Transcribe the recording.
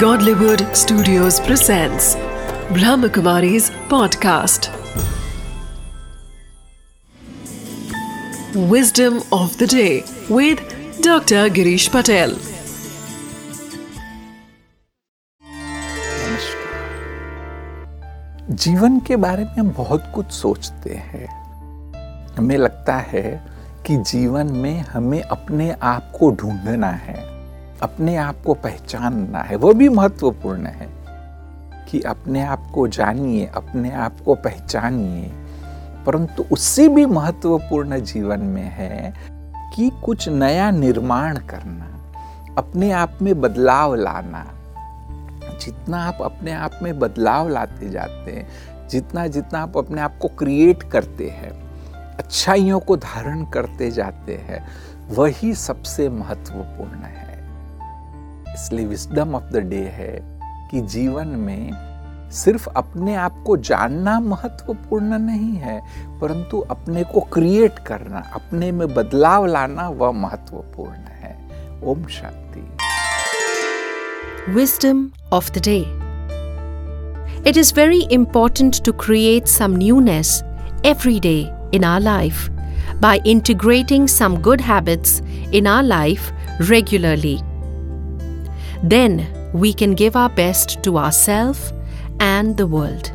Godlywood Studios presents Brahmakumari's podcast. Wisdom of the day with Dr. Girish Patel. जीवन के बारे में हम बहुत कुछ सोचते हैं हमें लगता है कि जीवन में हमें अपने आप को ढूंढना है अपने आप को पहचानना है। वो भी महत्वपूर्ण है कि अपने आप को जानिए, अपने आप को पहचानिए। परंतु उससे भी महत्वपूर्ण जीवन में है कि कुछ नया निर्माण करना, अपने आप में बदलाव लाना। जितना आप अपने आप में बदलाव लाते जाते हैं, जितना जितना आप अपने आप को क्रिएट करते हैं, अच्छाइयों को धारण करते जाते हैं, वही सबसे महत्वपूर्ण है। इसलिए विस्डम ऑफ़ द डे है कि जीवन में सिर्फ़ अपने आप को जानना महत्वपूर्ण नहीं है, परंतु अपने को क्रिएट करना, अपने में बदलाव लाना वह महत्वपूर्ण है। Om Shanti. Wisdom of the day it is very important to create some newness every day in our life by integrating some good habits in our life regularly Then we can give our best to ourselves and the world.